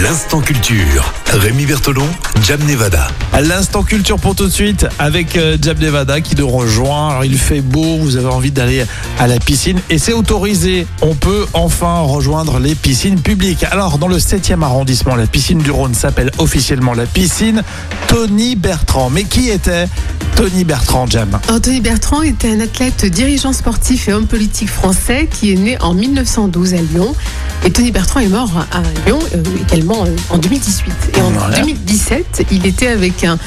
L'instant culture. Rémi Bertolon, Jam Nevada. À l'instant culture pour tout de suite avec euh, Jab Nevada qui nous rejoint. Alors, il fait beau, vous avez envie d'aller à la piscine et c'est autorisé. On peut enfin rejoindre les piscines publiques. Alors dans le 7e arrondissement, la piscine du Rhône s'appelle officiellement la piscine Tony Bertrand. Mais qui était Tony Bertrand, Jam? Anthony Bertrand était un athlète, dirigeant sportif et homme politique français qui est né en 1912 à Lyon. Et Tony Bertrand est mort à Lyon euh, également euh, en 2018. Et en Voilà. 2017, il était avec un,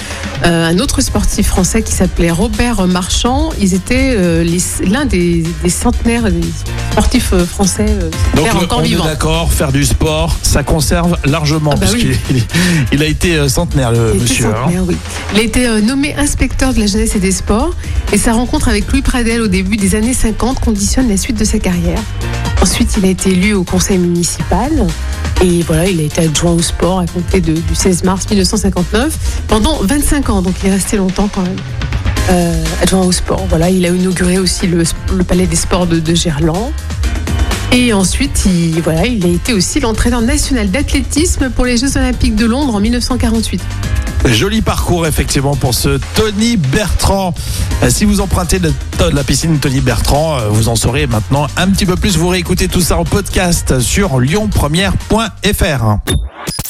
euh, un autre sportif français qui s'appelait Robert Marchand. Ils étaient l'un des, des centenaires des sportifs euh, français euh, Donc le- encore on vivants. d'accord, faire du sport, ça conserve largement Ah bah parce oui. qu'il il a été euh, centenaire le Il était monsieur. hein. oui. Il a été nommé inspecteur de la jeunesse et des sports et sa rencontre avec Louis Pradel au début des années 50 conditionne la suite de sa carrière. Ensuite, il a été élu au conseil municipal et voilà, il a été adjoint au sport à compter de- du 16 mars 1959 pendant 25 ans, donc il est resté longtemps quand même. Euh, adjoint au sport. Voilà, il a inauguré aussi le, palais des sports de, de Gerland. Et ensuite, il, voilà, il a été aussi l'entraîneur national d'athlétisme pour les Jeux Olympiques de Londres en 1948. Joli parcours effectivement pour ce Tony Bertrand. Euh, Si vous empruntez le- la piscine Tony Bertrand, euh, vous en saurez maintenant un petit peu plus. Vous réécoutez tout ça en podcast sur lyonpremière.fr.